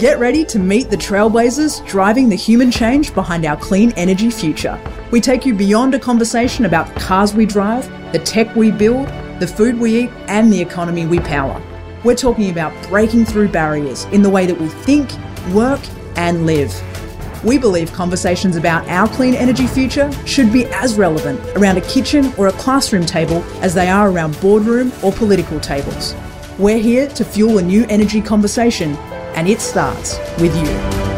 Get ready to meet the trailblazers driving the human change behind our clean energy future. We take you beyond a conversation about the cars we drive, the tech we build, the food we eat, and the economy we power. We're talking about breaking through barriers in the way that we think, work, and live. We believe conversations about our clean energy future should be as relevant around a kitchen or a classroom table as they are around boardroom or political tables. We're here to fuel a new energy conversation and it starts with you.